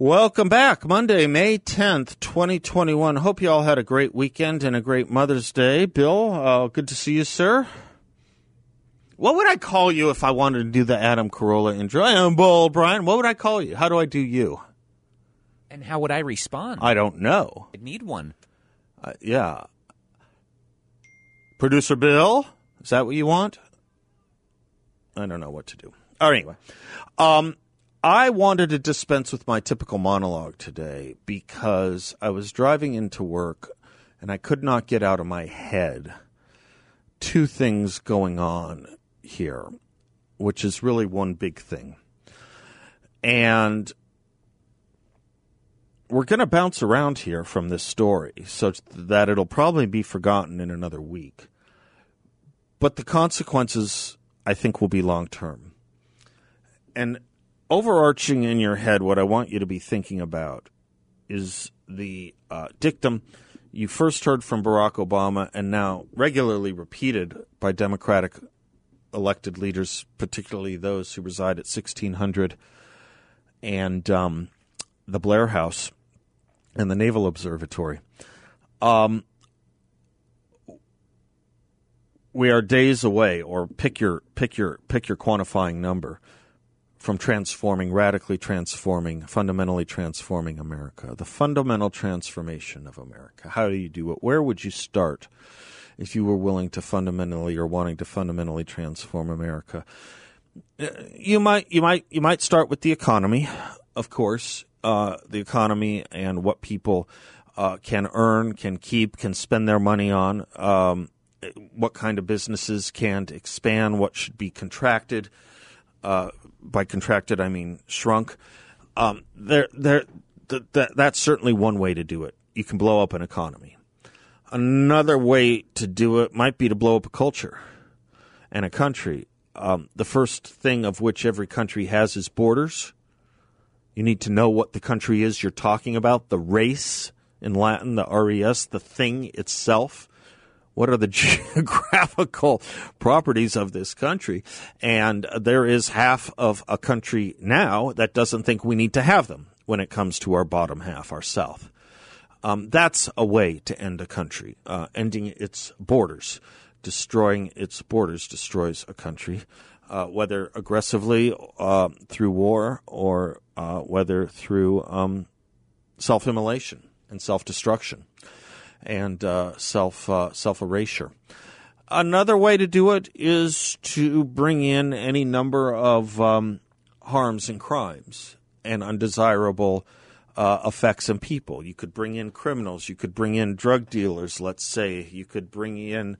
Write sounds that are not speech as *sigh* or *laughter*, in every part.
Welcome back. Monday, May 10th, 2021. Hope you all had a great weekend and a great Mother's Day. Bill, uh, good to see you, sir. What would I call you if I wanted to do the Adam Carolla intro? I am Bill Brian. What would I call you? How do I do you? And how would I respond? I don't know. I'd need one. Uh, yeah. Producer Bill, is that what you want? I don't know what to do. All right, anyway. Um, I wanted to dispense with my typical monologue today because I was driving into work and I could not get out of my head two things going on here, which is really one big thing. And we're going to bounce around here from this story so that it'll probably be forgotten in another week. But the consequences, I think, will be long term. And overarching in your head, what I want you to be thinking about is the uh, dictum you first heard from Barack Obama and now regularly repeated by Democratic elected leaders, particularly those who reside at 1600 and um, the Blair House and the Naval Observatory. Um, we are days away, or pick your pick your pick your quantifying number from transforming, radically transforming, fundamentally transforming America. The fundamental transformation of America. How do you do it? Where would you start if you were willing to fundamentally or wanting to fundamentally transform America? You might, you might, you might start with the economy, of course, uh, the economy and what people uh, can earn, can keep, can spend their money on. Um, what kind of businesses can expand? What should be contracted? Uh, by contracted, I mean shrunk. Um, there, there, th- th- that's certainly one way to do it. You can blow up an economy. Another way to do it might be to blow up a culture and a country. Um, the first thing of which every country has is borders. You need to know what the country is you're talking about, the race in Latin, the res, the thing itself what are the *laughs* geographical properties of this country? And there is half of a country now that doesn't think we need to have them when it comes to our bottom half, our south. Um, that's a way to end a country. Uh, ending its borders, destroying its borders, destroys a country, uh, whether aggressively uh, through war or uh, whether through um, self immolation and self destruction and uh, self uh, self erasure. Another way to do it is to bring in any number of um, harms and crimes and undesirable uh, effects in people. You could bring in criminals. You could bring in drug dealers. Let's say you could bring in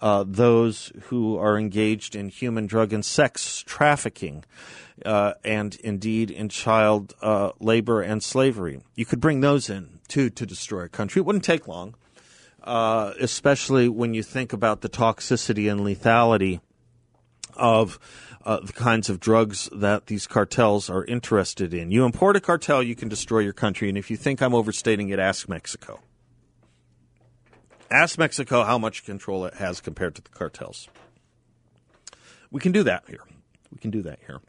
uh, those who are engaged in human drug and sex trafficking. Uh, and indeed in child uh, labor and slavery. You could bring those in to to destroy a country. It wouldn't take long, uh, especially when you think about the toxicity and lethality of uh, the kinds of drugs that these cartels are interested in. You import a cartel, you can destroy your country. And if you think I'm overstating it, ask Mexico. Ask Mexico how much control it has compared to the cartels. We can do that here. We can do that here.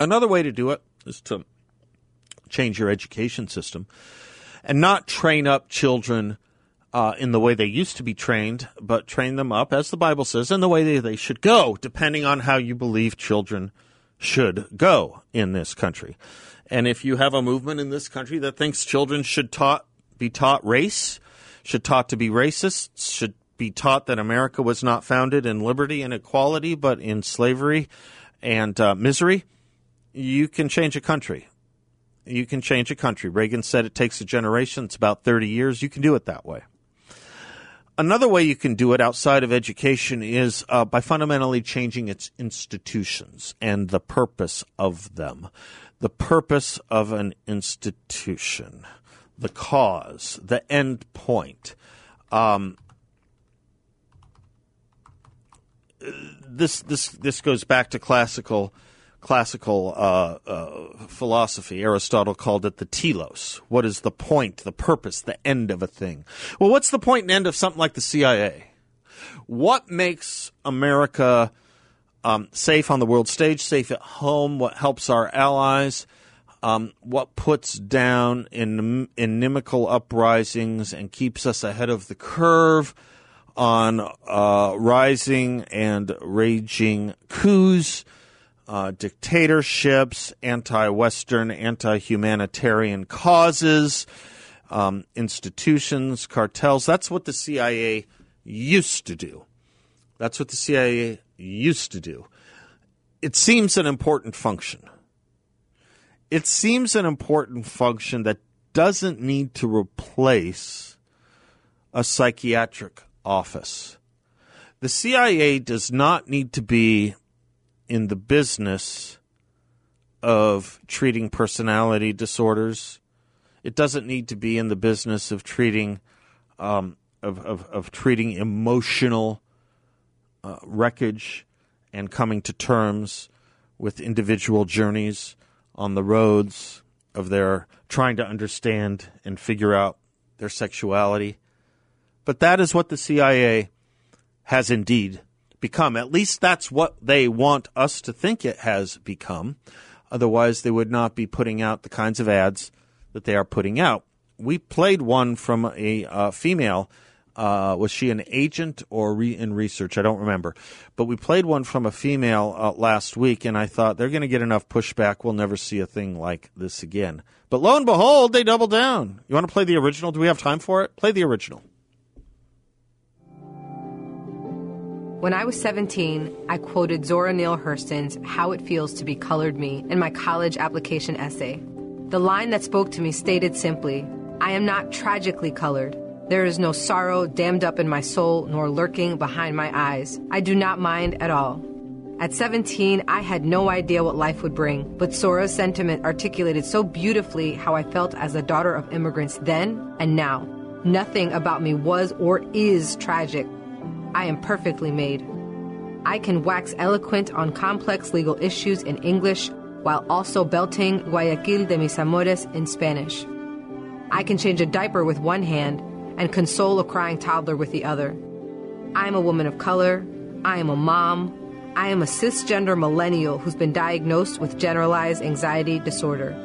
Another way to do it is to change your education system and not train up children uh, in the way they used to be trained, but train them up, as the Bible says, in the way they, they should go, depending on how you believe children should go in this country. And if you have a movement in this country that thinks children should taught be taught race, should taught to be racist, should be taught that America was not founded in liberty and equality, but in slavery and uh, misery, you can change a country you can change a country. Reagan said it takes a generation. It's about 30 years. You can do it that way. Another way you can do it outside of education is uh, by fundamentally changing its institutions and the purpose of them. The purpose of an institution, the cause, the end point. Um, this this this goes back to classical classical uh, uh, philosophy. Aristotle called it the telos. What is the point, the purpose, the end of a thing? Well, what's the point and end of something like the CIA? What makes America um, safe on the world stage, safe at home? What helps our allies? Um, what puts down in, inimical uprisings and keeps us ahead of the curve on uh, rising and raging coups? uh, dictatorships, anti Western, anti humanitarian causes, um, institutions, cartels. That's what the CIA used to do. That's what the CIA used to do. It seems an important function. It seems an important function that doesn't need to replace a psychiatric office. The CIA does not need to be in the business of treating personality disorders. It doesn't need to be in the business of treating um, of, of, of, treating emotional uh, wreckage and coming to terms with individual journeys on the roads of their trying to understand and figure out their sexuality. But that is what the CIA has indeed become. At least that's what they want us to think it has become. Otherwise, they would not be putting out the kinds of ads that they are putting out. We played one from a uh, female. Uh, was she an agent or re- in research? I don't remember. But we played one from a female uh, last week, and I thought they're going to get enough pushback. We'll never see a thing like this again. But lo and behold, they double down. You want to play the original? Do we have time for it? Play the original. When I was 17, I quoted Zora Neale Hurston's How It Feels to Be Colored Me in my college application essay. The line that spoke to me stated simply, I am not tragically colored. There is no sorrow dammed up in my soul nor lurking behind my eyes. I do not mind at all. At 17, I had no idea what life would bring, but Zora's sentiment articulated so beautifully how I felt as a daughter of immigrants then and now. Nothing about me was or is tragic. I am perfectly made. I can wax eloquent on complex legal issues in English while also belting Guayaquil de mis amores in Spanish. I can change a diaper with one hand and console a crying toddler with the other. I am a woman of color. I am a mom. I am a cisgender millennial who's been diagnosed with generalized anxiety disorder.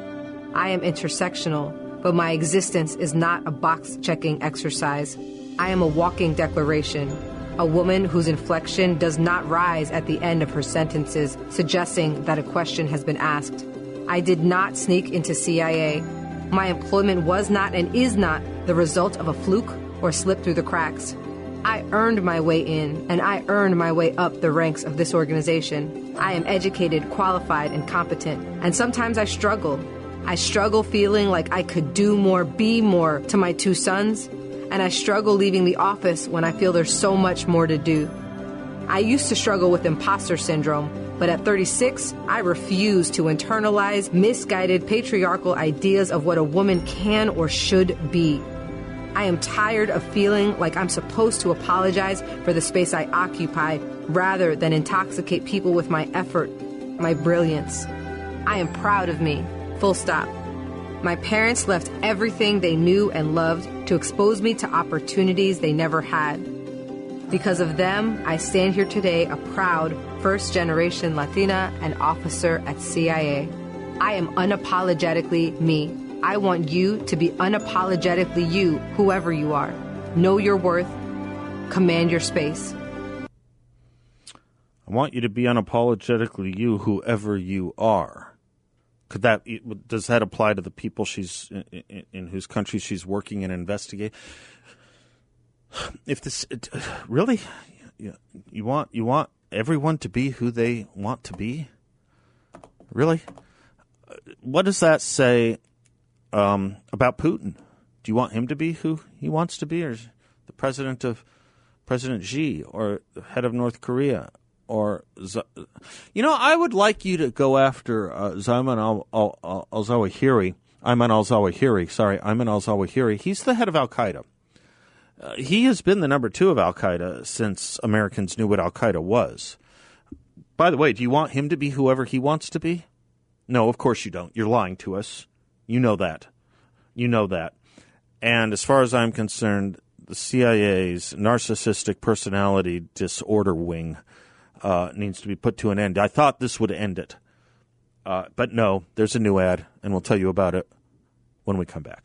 I am intersectional, but my existence is not a box checking exercise. I am a walking declaration a woman whose inflection does not rise at the end of her sentences, suggesting that a question has been asked. I did not sneak into CIA. My employment was not and is not the result of a fluke or slip through the cracks. I earned my way in, and I earned my way up the ranks of this organization. I am educated, qualified, and competent, and sometimes I struggle. I struggle feeling like I could do more, be more to my two sons, and I struggle leaving the office when I feel there's so much more to do. I used to struggle with imposter syndrome, but at 36, I refuse to internalize misguided patriarchal ideas of what a woman can or should be. I am tired of feeling like I'm supposed to apologize for the space I occupy rather than intoxicate people with my effort, my brilliance. I am proud of me. Full stop. My parents left everything they knew and loved to expose me to opportunities they never had. Because of them, I stand here today a proud first generation Latina and officer at CIA. I am unapologetically me. I want you to be unapologetically you, whoever you are. Know your worth, command your space. I want you to be unapologetically you, whoever you are could that does that apply to the people she's in, in whose country she's working and investigating? If this really, you want you want everyone to be who they want to be, really, what does that say um, about Putin? Do you want him to be who he wants to be, or the president of President Xi or the head of North Korea or you know I would like you to go after uh, Zaman al, al, al, al Zawahiri. Ayman al Zawahiri. Sorry, Ayman al Zawahiri. He's the head of Al Qaeda. Uh, he has been the number two of Al Qaeda since Americans knew what Al Qaeda was. By the way, do you want him to be whoever he wants to be? No, of course you don't. You're lying to us. You know that. You know that. And as far as I'm concerned, the CIA's narcissistic personality disorder wing uh, needs to be put to an end. I thought this would end it. Uh, but no, there's a new ad, and we'll tell you about it when we come back.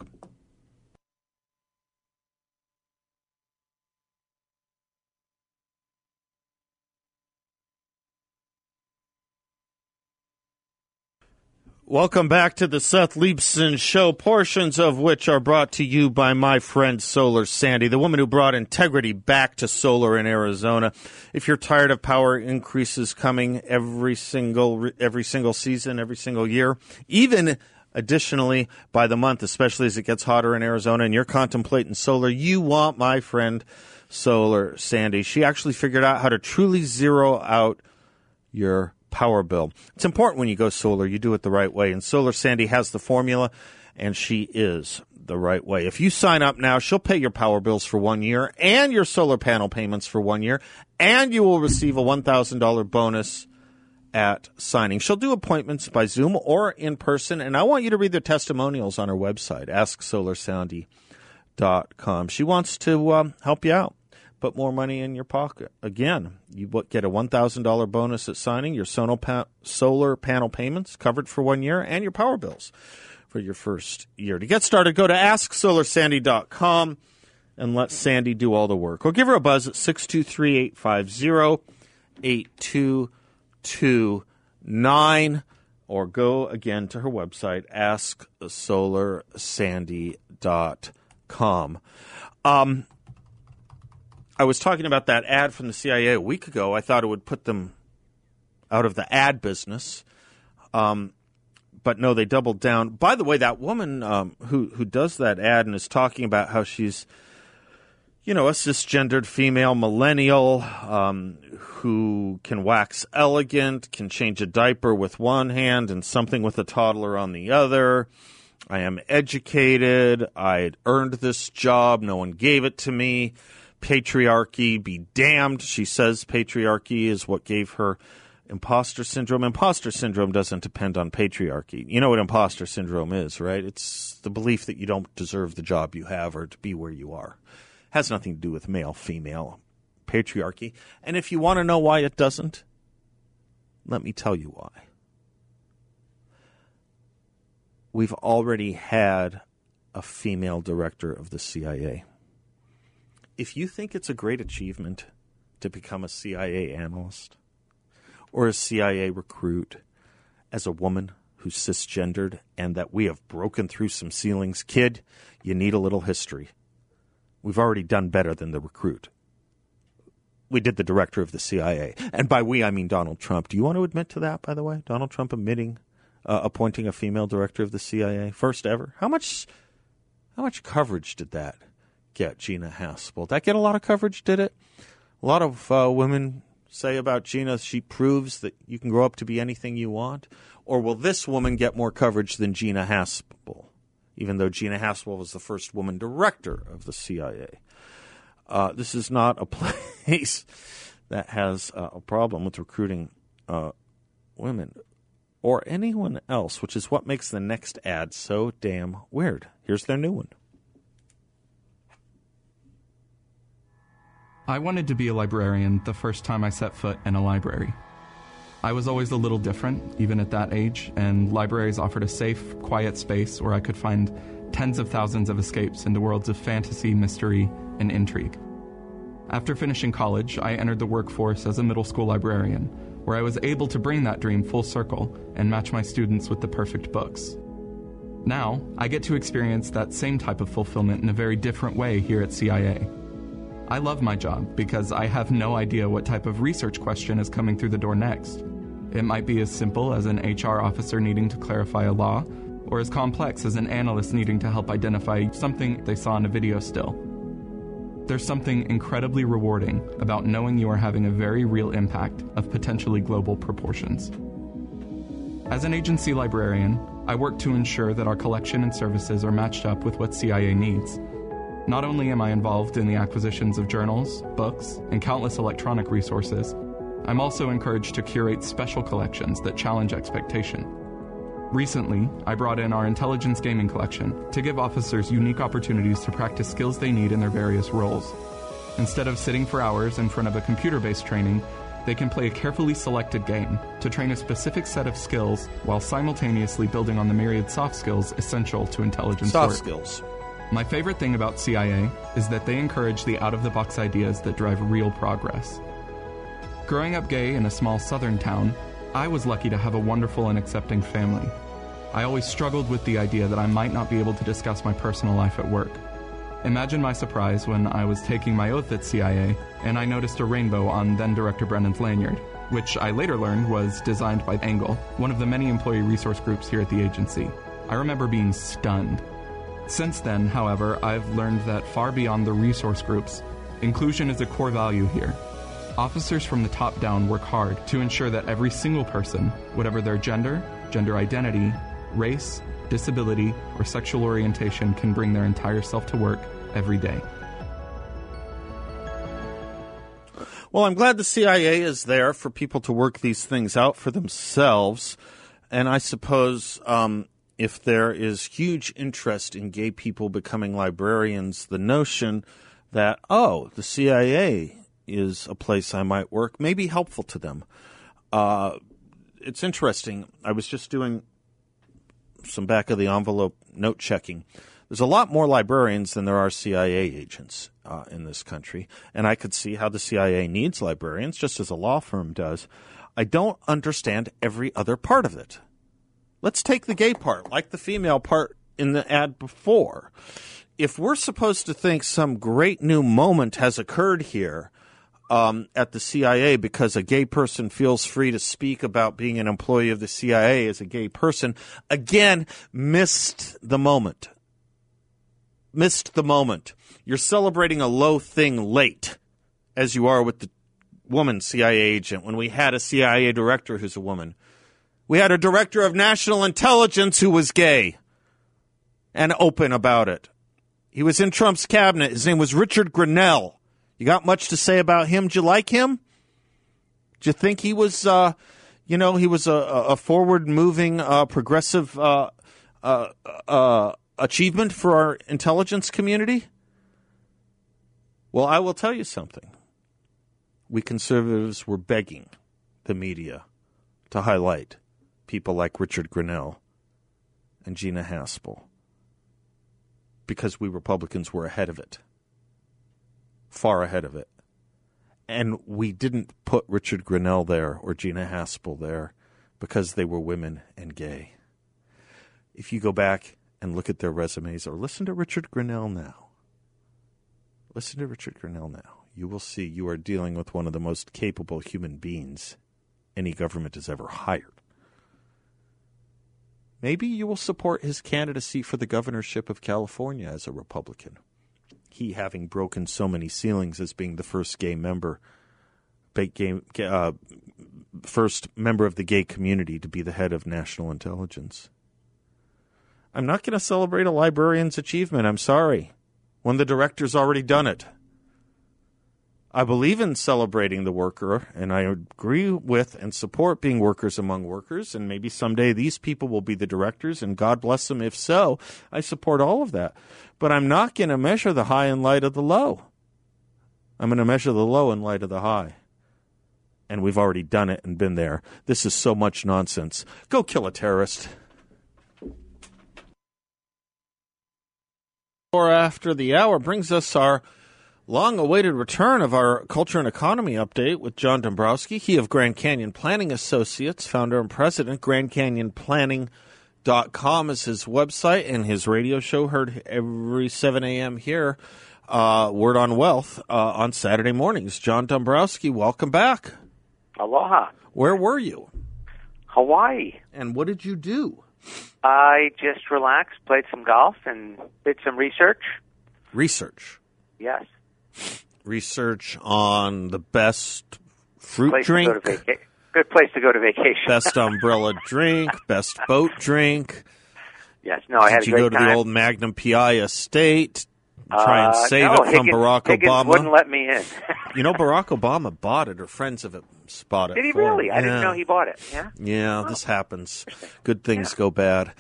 Welcome back to the Seth Leibsohn Show, portions of which are brought to you by my friend Solar Sandy, the woman who brought integrity back to solar in Arizona. If you're tired of power increases coming every single every single season, every single year, even additionally by the month, especially as it gets hotter in Arizona, and you're contemplating solar, you want my friend Solar Sandy. She actually figured out how to truly zero out your power bill. It's important when you go solar, you do it the right way. And Solar Sandy has the formula, and she is the right way. If you sign up now, she'll pay your power bills for one year and your solar panel payments for one year, and you will receive a $1,000 bonus at signing. She'll do appointments by Zoom or in person, and I want you to read the testimonials on her website, asksolarsandy.com. She wants to um, help you out put more money in your pocket. Again, you get a $1,000 bonus at signing, your solar panel payments covered for one year, and your power bills for your first year. To get started, go to AskSolarSandy.com and let Sandy do all the work. Or give her a buzz at 623 850 8229 or go again to her website, AskSolarSandy.com. Um, I was talking about that ad from the CIA a week ago. I thought it would put them out of the ad business. Um, but no, they doubled down. By the way, that woman um, who who does that ad and is talking about how she's, you know, a cisgendered female millennial um, who can wax elegant, can change a diaper with one hand and something with a toddler on the other. I am educated. I earned this job. No one gave it to me patriarchy be damned. She says patriarchy is what gave her imposter syndrome. Imposter syndrome doesn't depend on patriarchy. You know what imposter syndrome is, right? It's the belief that you don't deserve the job you have or to be where you are. It has nothing to do with male, female, patriarchy. And if you want to know why it doesn't, let me tell you why. We've already had a female director of the CIA if you think it's a great achievement to become a CIA analyst or a CIA recruit as a woman who's cisgendered and that we have broken through some ceilings, kid, you need a little history. We've already done better than the recruit. We did the director of the CIA. And by we, I mean Donald Trump. Do you want to admit to that, by the way? Donald Trump admitting, uh, appointing a female director of the CIA? First ever? How much, how much coverage did that get Gina Haspel. That get a lot of coverage, did it? A lot of uh, women say about Gina she proves that you can grow up to be anything you want. Or will this woman get more coverage than Gina Haspel, even though Gina Haspel was the first woman director of the CIA? Uh, this is not a *laughs* place that has uh, a problem with recruiting uh, women or anyone else, which is what makes the next ad so damn weird. Here's their new one. I wanted to be a librarian the first time I set foot in a library. I was always a little different, even at that age, and libraries offered a safe, quiet space where I could find tens of thousands of escapes into worlds of fantasy, mystery, and intrigue. After finishing college, I entered the workforce as a middle school librarian, where I was able to bring that dream full circle and match my students with the perfect books. Now, I get to experience that same type of fulfillment in a very different way here at CIA. I love my job because I have no idea what type of research question is coming through the door next. It might be as simple as an HR officer needing to clarify a law, or as complex as an analyst needing to help identify something they saw in a video still. There's something incredibly rewarding about knowing you are having a very real impact of potentially global proportions. As an agency librarian, I work to ensure that our collection and services are matched up with what CIA needs. Not only am I involved in the acquisitions of journals, books, and countless electronic resources, I'm also encouraged to curate special collections that challenge expectation. Recently, I brought in our intelligence gaming collection to give officers unique opportunities to practice skills they need in their various roles. Instead of sitting for hours in front of a computer based training, they can play a carefully selected game to train a specific set of skills while simultaneously building on the myriad soft skills essential to intelligence Soft work. skills. My favorite thing about CIA is that they encourage the out of the box ideas that drive real progress. Growing up gay in a small southern town, I was lucky to have a wonderful and accepting family. I always struggled with the idea that I might not be able to discuss my personal life at work. Imagine my surprise when I was taking my oath at CIA and I noticed a rainbow on then director Brennan's lanyard, which I later learned was designed by Angle, one of the many employee resource groups here at the agency. I remember being stunned. Since then, however, I've learned that far beyond the resource groups, inclusion is a core value here. Officers from the top down work hard to ensure that every single person, whatever their gender, gender identity, race, disability, or sexual orientation, can bring their entire self to work every day. Well, I'm glad the CIA is there for people to work these things out for themselves. And I suppose um, if there is huge interest in gay people becoming librarians, the notion that, oh, the CIA is a place I might work may be helpful to them. Uh, it's interesting. I was just doing some back of the envelope note checking. There's a lot more librarians than there are CIA agents uh, in this country, and I could see how the CIA needs librarians, just as a law firm does. I don't understand every other part of it. Let's take the gay part, like the female part in the ad before. If we're supposed to think some great new moment has occurred here, um, at the CIA because a gay person feels free to speak about being an employee of the CIA as a gay person, again, missed the moment. Missed the moment. You're celebrating a low thing late, as you are with the woman CIA agent when we had a CIA director who's a woman. We had a director of national intelligence who was gay and open about it. He was in Trump's cabinet. His name was Richard Grenell. You got much to say about him? Do you like him? Do you think he was, uh, you know, he was a, a forward-moving, uh, progressive uh, uh, uh, achievement for our intelligence community? Well, I will tell you something. We conservatives were begging the media to highlight people like Richard Grenell and Gina Haspel because we Republicans were ahead of it far ahead of it. And we didn't put Richard Grenell there or Gina Haspel there because they were women and gay. If you go back and look at their resumes or listen to Richard Grenell now, listen to Richard Grenell now, you will see you are dealing with one of the most capable human beings any government has ever hired. Maybe you will support his candidacy for the governorship of California as a Republican he having broken so many ceilings as being the first gay member, uh, first member of the gay community to be the head of national intelligence. I'm not going to celebrate a librarian's achievement. I'm sorry. When the director's already done it. I believe in celebrating the worker, and I agree with and support being workers among workers. And maybe someday these people will be the directors, and God bless them if so. I support all of that. But I'm not going to measure the high in light of the low. I'm going to measure the low in light of the high. And we've already done it and been there. This is so much nonsense. Go kill a terrorist. Or after the hour brings us our long awaited return of our culture and economy update with John Dombroski, he of Grand Canyon Planning Associates, founder and president. Grand Canyon Planning.com is his website and his radio show heard every 7 a.m. here. Uh, Word on Wealth uh, on Saturday mornings. John Dombroski, welcome back. Aloha. Where were you? Hawaii. And what did you do? I just relaxed, played some golf, and did some research. Research. Yes. Research on the best fruit Place drink, to go to vaca- Good place to go to vacation. best *laughs* umbrella drink, best boat drink. yes. No, I had Did a you great go to time. the old Magnum PI estate? Try and Uh, save no, it from Higgins, Barack Higgins Obama. wouldn't let me in. *laughs* You know, Barack Obama bought it, or friends of it bought it. Did he for him. really? I didn't know he bought it. Yeah. Yeah, this happens. Good things go bad.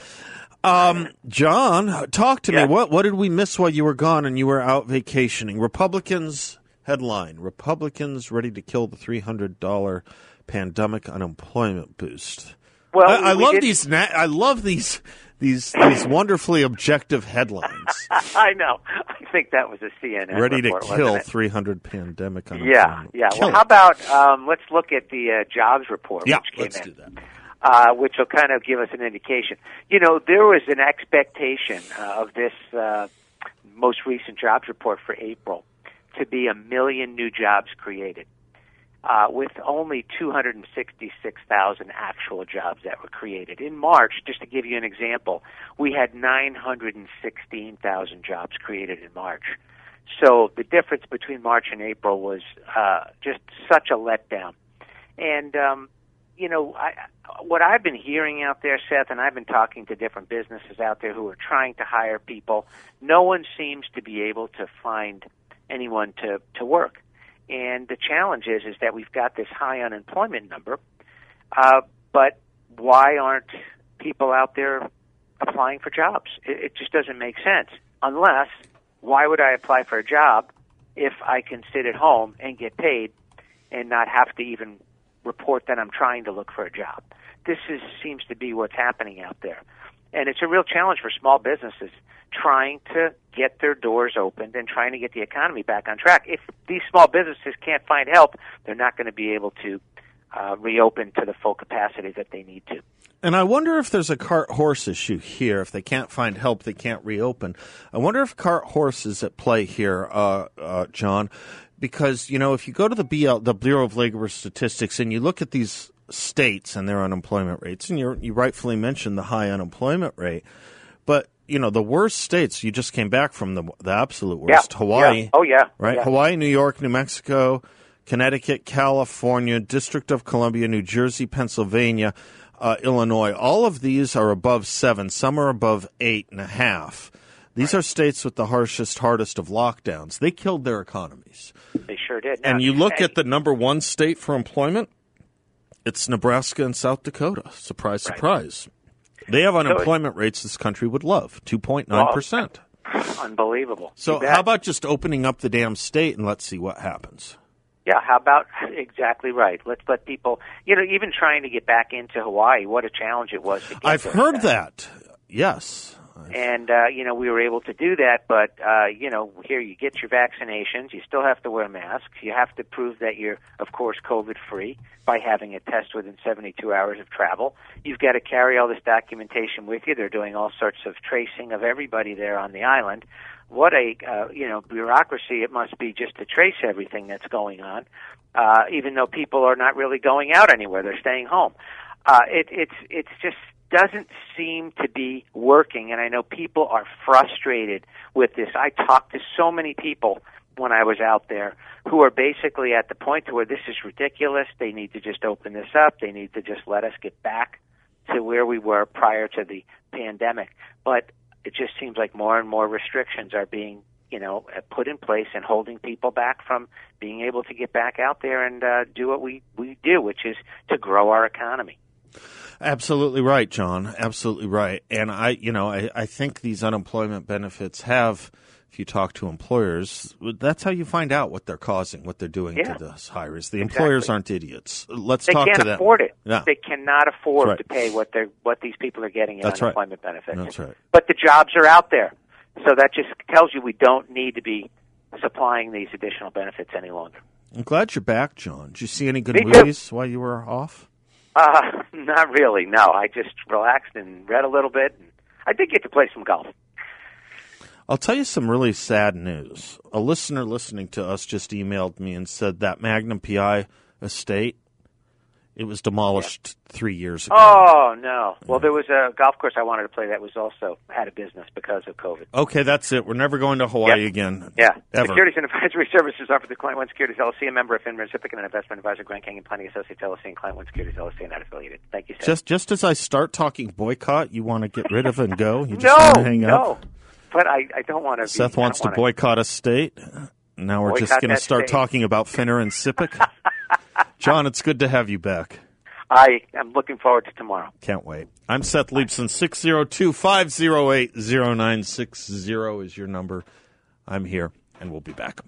Um, John, talk to Yeah. me. What what did we miss while you were gone and you were out vacationing? Republicans headline: Republicans ready to kill the three hundred dollar pandemic unemployment boost. Well, I, I we love did- these. Na- I love these these these wonderfully objective headlines. *laughs* I know. I think that was a CNN ready to report, wasn't kill it? three hundred pandemic Yeah, unemployment. yeah. Kill Well, it. how about um, let's look at the uh, jobs report, Yeah, which came let's in, do that. Uh, which will kind of give us an indication. You know, there was an expectation uh, of this uh, most recent jobs report for April to be a million new jobs created, uh, with only 266,000 actual jobs that were created. In March, just to give you an example, we had 916,000 jobs created in March. So the difference between March and April was uh, just such a letdown. And um, you know, I, what I've been hearing out there, Seth, and I've been talking to different businesses out there who are trying to hire people. No one seems to be able to find anyone to to work. And the challenge is is that we've got this high unemployment number, uh, but why aren't people out there applying for jobs? It, it just doesn't make sense. Unless, why would I apply for a job if I can sit at home and get paid and not have to even report that I'm trying to look for a job? This is seems to be what's happening out there, and it's a real challenge for small businesses trying to get their doors opened and trying to get the economy back on track. If these small businesses can't find help, they're not going to be able to uh, reopen to the full capacity that they need to. And I wonder if there's a cart horse issue here. If they can't find help, they can't reopen. I wonder if cart horse is at play here, uh, uh, John, because you know if you go to the BL, the Bureau of Labor Statistics, and you look at these states and their unemployment rates, and you you rightfully mentioned the high unemployment rate, but you know the worst states. You just came back from the the absolute worst. Yeah, Hawaii. yeah. Oh, yeah, Right. yeah. Hawaii, New York, New Mexico, Connecticut, California, District of Columbia, New Jersey, Pennsylvania, uh, Illinois. All of these are above seven. Some are above eight and a half. These are states with the harshest, hardest of lockdowns. They killed their economies. They sure did. And you look hey, at the number one state for employment, it's Nebraska and South Dakota. Surprise, surprise. They have unemployment rates this country would love 2.9%. unbelievable. So, how about just opening up the damn state and let's see what happens? Yeah, how about *laughs* exactly right? Let's let people, you know, even trying to get back into Hawaii, what a challenge it was to get I've heard that. Yes. And uh, you know, we were able to do that, but uh, you know, here you get your vaccinations, you still have to wear masks. You have to prove that you're of course COVID free by having a test within 72 hours of travel. You've got to carry all this documentation with you. They're doing all sorts of tracing of everybody there on the island. What a uh, you know bureaucracy it must be just to trace everything that's going on, uh, even though people are not really going out anywhere; they're staying home. Uh, it, it's it's just doesn't seem to be working, and I know people are frustrated with this. I talked to so many people when I was out there who are basically at the point to where this is ridiculous. They need to just open this up. They need to just let us get back to where we were prior to the pandemic. But it just seems like more and more restrictions are being, you know, uh, put in place and holding people back from being able to get back out there and uh, do what we we do, which is to grow our economy. Absolutely right, John. Absolutely right. And I, you know, I, I think these unemployment benefits have, if you talk to employers, that's how you find out what they're causing, what they're doing Yeah. to this hires. The employers aren't idiots. Let's They talk to them. They can't afford it. Yeah. They cannot afford right. to pay what they're what these people are getting in That's right. unemployment benefits. That's right. But the jobs are out there, so that just tells you we don't need to be supplying these additional benefits any longer. I'm glad you're back, John. Did you see any good Me too. movies while you were off? Uh, *laughs* not really. No, I just relaxed and read a little bit. And I did get to play some golf. I'll tell you some really sad news. A listener listening to us just emailed me and said that Magnum PI estate It was demolished three years ago. Oh no! Well, there was a golf course I wanted to play that was also had a business because of COVID. Okay, that's it. We're never going to Hawaii Yep. again. Yeah. Ever. Securities and Advisory *laughs* Services offered the Client One Securities LLC, a member of FINRA, SIPC, and an investment advisor, Grand Canyon Planning Associates LLC, and Client One Securities LLC, and not affiliated. Thank you, sir. Just just as I start talking boycott, you want to get rid of and go. You just no, want to hang no. up. But I, I don't want to. Seth be, wants to boycott a state. Now we're just going to start state. talking about FINRA and SIPC. *laughs* John, it's good to have you back. I am looking forward to tomorrow. Can't wait. I'm Seth Leibsohn. 602 508 0960 is your number. I'm here, and we'll be back.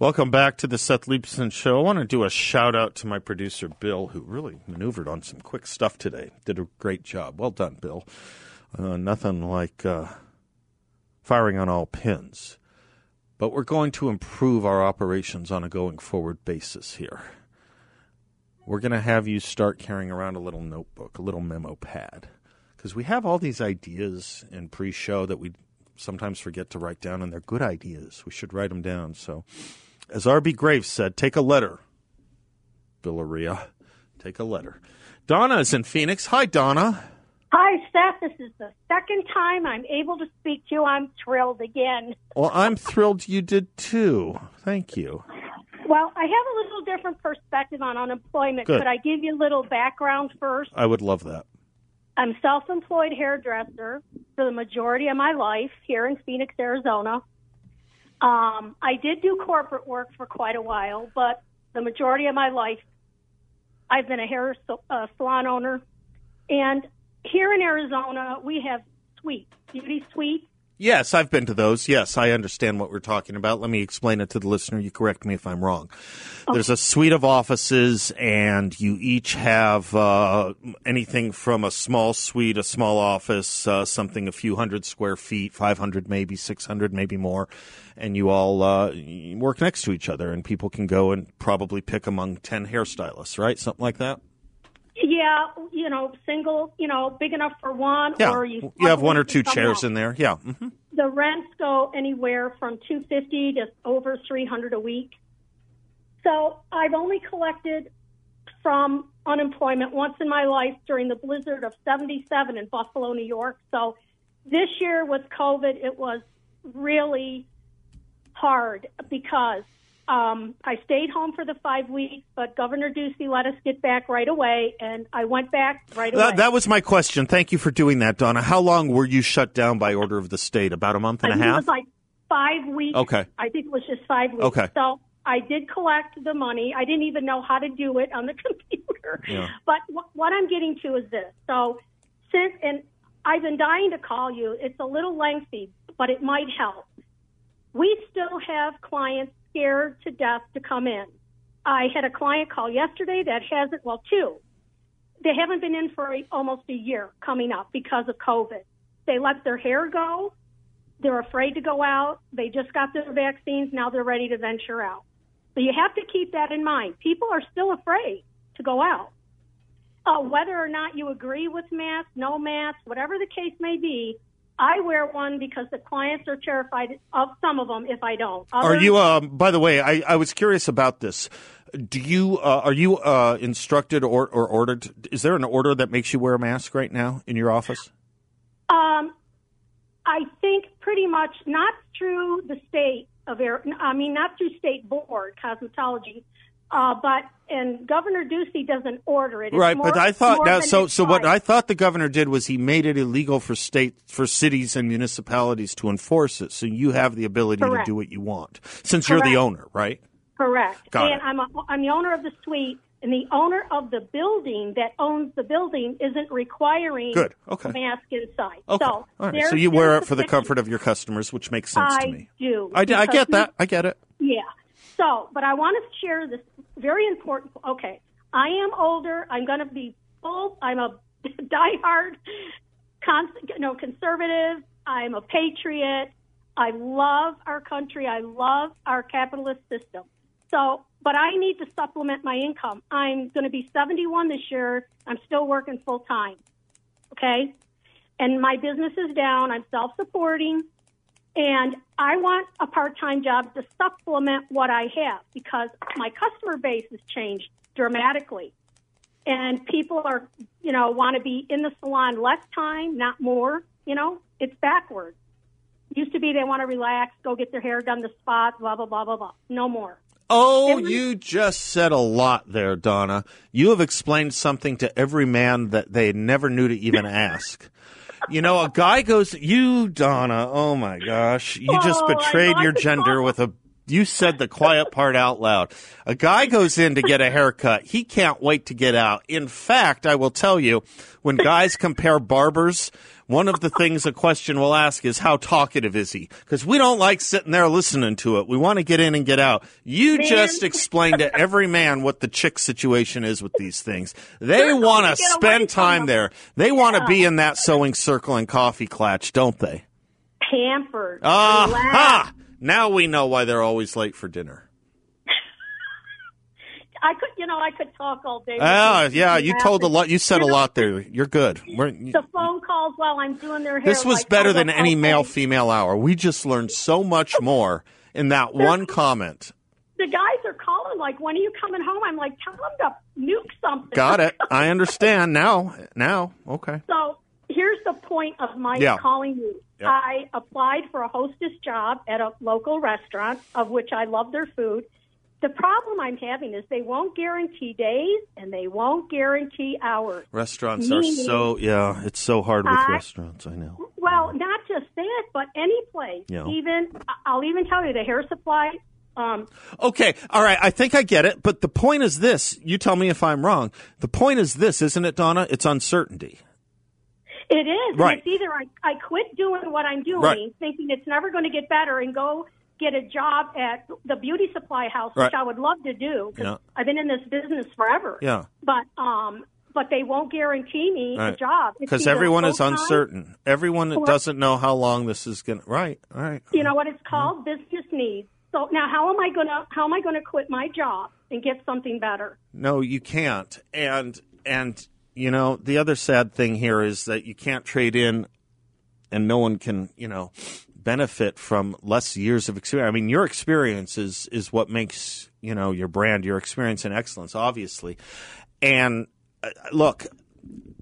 Welcome back to the Seth Leibsohn Show. I want to do a shout out to my producer, Bill, who really maneuvered on some quick stuff today. Did a great job. Well done, Bill. Uh, nothing like uh, firing on all pins. But we're going to improve our operations on a going forward basis here. We're going to have you start carrying around a little notebook, a little memo pad, because we have all these ideas in pre show that we sometimes forget to write down, and they're good ideas. We should write them down. So, as R.B. Greaves said, take a letter, Billaria. Take a letter. Donna is in Phoenix. Hi, Donna. Hi, Seth. This is the second time I'm able to speak to you. I'm thrilled again. Well, I'm thrilled you did too. Thank you. Well, I have a little different perspective on unemployment. Good. Could I give you a little background first? I would love that. I'm self-employed hairdresser for the majority of my life here in Phoenix, Arizona. Um, I did do corporate work for quite a while, but the majority of my life, I've been a hair uh, salon owner. And here in Arizona, we have suites, beauty suites. Yes, I've been to those. Yes, I understand what we're talking about. Let me explain it to the listener. You correct me if I'm wrong. There's a suite of offices, and you each have uh, anything from a small suite, a small office, uh, something a few hundred square feet, 500 maybe, 600 maybe more, and you all uh, work next to each other, and people can go and probably pick among 10 hairstylists, right? Something like that? Yeah, you know, single, you know, big enough for one, Yeah. or you You have one or two chairs else. in there. Yeah. hmm The rents go anywhere from two fifty to over three hundred a week. So I've only collected from unemployment once in my life during the blizzard of seventy seven in Buffalo, New York. So this year with COVID, it was really hard because um, I stayed home for the five weeks, but Governor Ducey let us get back right away, and I went back right away. That, that was my question. Thank you for doing that, Donna. How long were you shut down by order of the state? About a month and I a think It half? was like five weeks. Okay. I think it was just five weeks. Okay. So I did collect the money. I didn't even know how to do it on the *laughs* computer. Yeah. But wh- what I'm getting to is this. So since, and I've been dying to call you. It's a little lengthy, but it might help. We still have clients scared to death to come in. I had a client call yesterday that hasn't, well, two. They haven't been in for a, almost a year coming up because of COVID. They let their hair go. They're afraid to go out. They just got their vaccines. Now they're ready to venture out. So you have to keep that in mind. People are still afraid to go out. Uh, whether or not you agree with masks, no masks, whatever the case may be, I wear one because the clients are terrified of some of them if I don't. Are you? Um, by the way, I, I was curious about this. Do you? Uh, are you uh, instructed or, or ordered? Is there an order that makes you wear a mask right now in your office? Um, I think pretty much not through the state of Air. I mean, not through state board cosmetology, uh, but and Governor Ducey doesn't order it. It's right, more- but I thought now. So, so what. I thought the governor did was he made it illegal for state for cities and municipalities to enforce it. So you have the ability Correct. to do what you want since you're the owner, right? Correct. Got and it. I'm a, I'm the owner of the suite, and the owner of the building that owns the building isn't requiring Good. Okay. a mask inside. Okay. So, right. So you wear it for the comfort of your customers, which makes sense I to me. I do. I, I get that. I get it. Yeah. So, but I want to share this very important. Okay, I am older. I'm going to be full. I'm a *laughs* diehard, con- you know, conservative. I'm a patriot. I love our country. I love our capitalist system. So, but I need to supplement my income. I'm going to be 71 this year. I'm still working full time. Okay. and my business is down. I'm self supporting, and I want a part time job to supplement what I have because my customer base has changed dramatically. And people are, you know, want to be in the salon less time, not more. You know, it's backwards. Used to be they want to relax, go get their hair done, the spot, blah, blah, blah, blah, blah. No more. Oh, you just said a lot there, Donna. You have explained something to every man that they never knew to even ask. You know, a guy goes, you, Donna, oh my gosh, you just Oh, betrayed your gender with a, you said the quiet part out loud. A guy goes in to get a haircut. He can't wait to get out. In fact, I will tell you, when guys compare barbers, one of the things a question will ask is how talkative is he? Because we don't like sitting there listening to it. We want to get in and get out. You Man. just explained to every man what the chick situation is with these things. They want to spend time there. They want to be in that sewing circle and coffee clatch, don't they? Pampered. Aha! relaxed. Now we know why they're always late for dinner. I could, you know, I could talk all day. Ah, yeah, you told a lot. You said a You know, lot there. You're good. We're, The phone calls while I'm doing their hair. this was like, better than any okay. male female hour. We just learned so much *laughs* more in that one comment. The guys are calling like, "When are you coming home?" I'm like, "Tell them to nuke something." Got it. *laughs* I understand now. Now, okay. So here's the point of my Yeah. calling you. Yeah. I applied for a hostess job at a local restaurant, of which I love their food. The problem I'm having is they won't guarantee days and they won't guarantee hours. Restaurants are so yeah. It's so hard with I- restaurants. I know. Well, not just that, but any place. Yeah. Even I'll even tell you the hair supply. Um, Okay, all right. I think I get it. But the point is this. You tell me if I'm wrong. The point is this, isn't it, Donna? It's uncertainty. It is. Right. It's either I, I quit doing what I'm doing, Right. thinking it's never going to get better, and go get a job at the beauty supply house, Right. which I would love to do because Yeah. I've been in this business forever. Yeah. But um, but they won't guarantee me a job Because everyone is uncertain. Everyone or- doesn't know how long this is going to. Right. All right. You know what it's called? Business needs. So now, how am I gonna how am I gonna quit my job and get something better? No, you can't. And and you know the other sad thing here is that you can't trade in, and no one can you know benefit from less years of experience. I mean, your experience is is what makes you know your brand, your experience and excellence, obviously. And uh, look,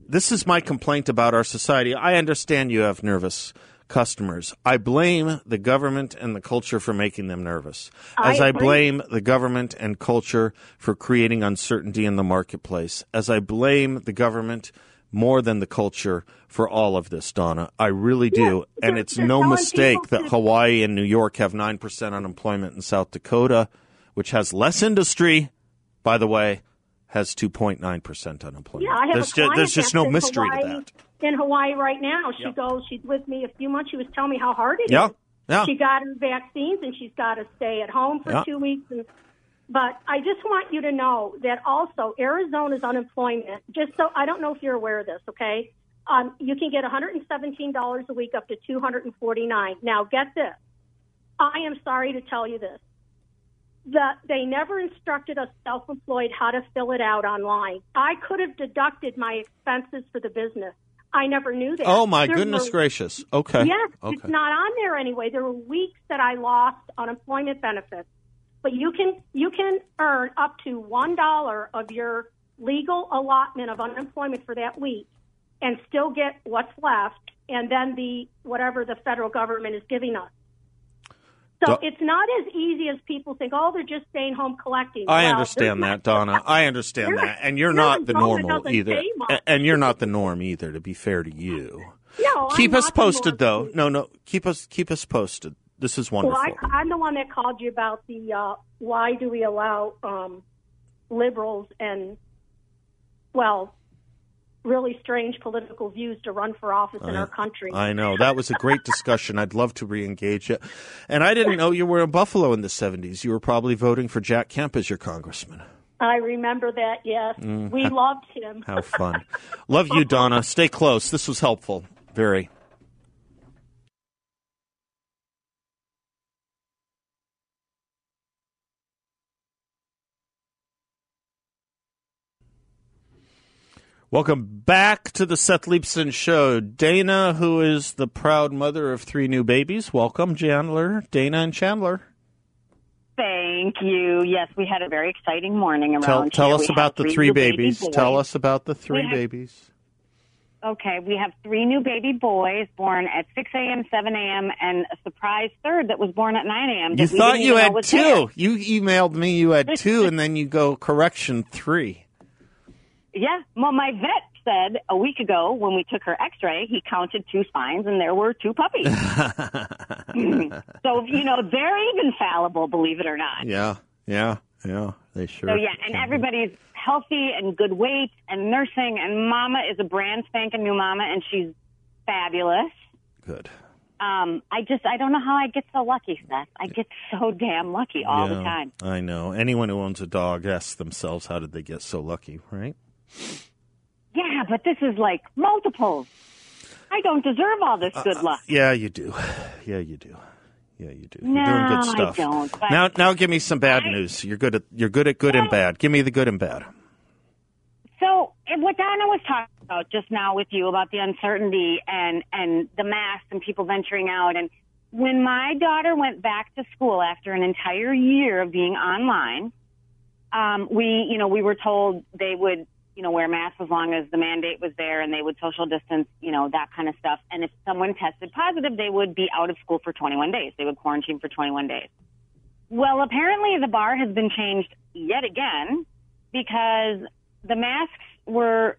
this is my complaint about our society. I understand you have nervous customers. I blame the government and the culture for making them nervous. As I I, blame the government and culture for creating uncertainty in the marketplace. As I blame the government more than the culture for all of this, Donna. I really do. Yeah, and it's no mistake that Hawaii and New York have 9% unemployment in South Dakota, which has less industry, by the way, has 2.9% unemployment. Yeah, I have there's, a ju- there's just no mystery Hawaii, to that. In Hawaii right now, she Yep. goes. She's with me a few months. She was telling me how hard it is. Yeah, yeah. She got her vaccines and she's got to stay at home for Yeah. two weeks. And, but I just want you to know that also Arizona's unemployment. Just so I don't know if you're aware of this. Okay, um, you can get $117 a week up to 249. Now get this. I am sorry to tell you this. that they never instructed us self-employed how to fill it out online. I could have deducted my expenses for the business. I never knew that. Oh my There goodness were- gracious. Okay. Yes, Okay. it's not on there anyway. There were weeks that I lost unemployment benefits, but you can you can earn up to one dollar of your legal allotment of unemployment for that week, and still get what's left, and then the whatever the federal government is giving us. So it's not as easy as people think. Oh, they're just staying home collecting. I Well, understand that, Donna. I understand You're- that, and you're not the normal either, pay much. A- and you're not the norm either. To be fair to you, No, I'm keep us not the posted though. No, no, keep us keep us posted. This is Well, wonderful. I, I'm the one that called you about the uh, why do we allow um, liberals and well, really strange political views to run for office in our country. I know that was a great discussion. I'd love to re-engage you. And I didn't know you were in Buffalo in the '70s. You were probably voting for Jack Kemp as your congressman. I remember that. Yes, we loved him. Mm. How fun! love you, Donna. Stay close. This was helpful. Very. Welcome back to the Seth Leibsohn Show. Dana, who is the proud mother of three new babies. Welcome, Chandler, Dana, and Chandler. Thank you. Yes, we had a very exciting morning around Tell, tell us about the three new baby babies. Tell us about the three have- babies. Okay, we have three new baby boys born at 6 a.m., 7 a.m., and a surprise third that was born at 9 a.m. You thought you had two. there. You emailed me you had *laughs* two, and then you go correction three. Yeah. Well, my vet said a week ago when we took her X-ray, he counted two spines and there were two puppies. *laughs* so you know they're even fallible, believe it or not. Yeah, yeah, yeah. They sure. So yeah, and everybody's healthy and good weight and nursing, and Mama is a brand spanking new Mama, and she's fabulous. Good. Um, I just I don't know how I get so lucky, Seth. I get so damn lucky all the time. I know. Anyone who owns a dog asks themselves, "How did they get so lucky?" Right? Yeah, but this is like multiples. I don't deserve all this good luck. *sighs* Yeah, you do. Yeah, you do. Yeah, you do. No, You're doing good I stuff. don't, now, now, give me some bad news. You're good at you're good at good and bad. Give me the good and bad. So what Donna was talking about just now with you about the uncertainty and and the masks and people venturing out and when my daughter went back to school after an entire year of being online, um, we you know we were told they would you know wear masks as long as the mandate was there and they would social distance you know that kind of stuff and if someone tested positive they would be out of school for 21 days they would quarantine for 21 days. Well, apparently the bar has been changed yet again because the masks were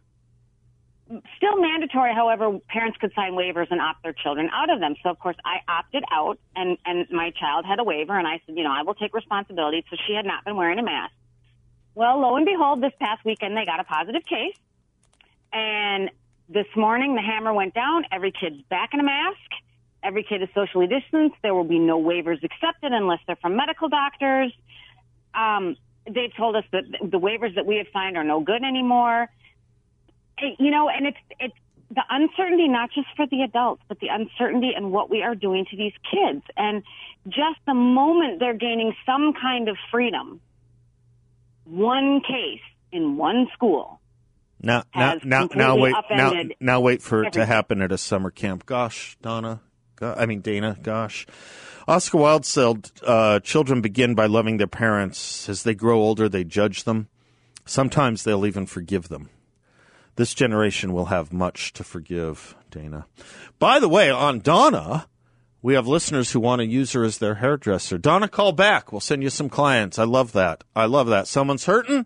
still mandatory. However, parents could sign waivers and opt their children out of them. So, of course, I opted out, and and my child had a waiver, and I said, you know, I will take responsibility. So she had not been wearing a mask. Well, lo and behold, this past weekend they got a positive case, and this morning the hammer went down. Every kid's back in a mask. Every kid is socially distanced. There will be no waivers accepted unless they're from medical doctors. Um, they've told us that the waivers that we have signed are no good anymore. Eh, You know, and it's it's the uncertainty not just for the adults, but the uncertainty in what we are doing to these kids. And just the moment they're gaining some kind of freedom, one case in one school. Now, now, Has now, now, wait, now, now, wait for it to happen at a summer camp. Gosh, Donna, go, I mean Dana. Gosh, Oscar Wilde said, uh, "Children begin by loving their parents. As they grow older, they judge them. Sometimes they'll even forgive them. This generation will have much to forgive." Dana. By the way, on Donna. We have listeners who want to use her as their hairdresser. Donna, call back. We'll send you some clients. I love that. I love that. Someone's hurting,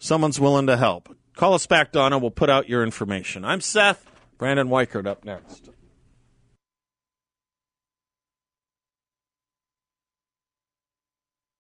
someone's willing to help. Call us back, Donna. We'll put out your information. I'm Seth. Brandon Weichert up next.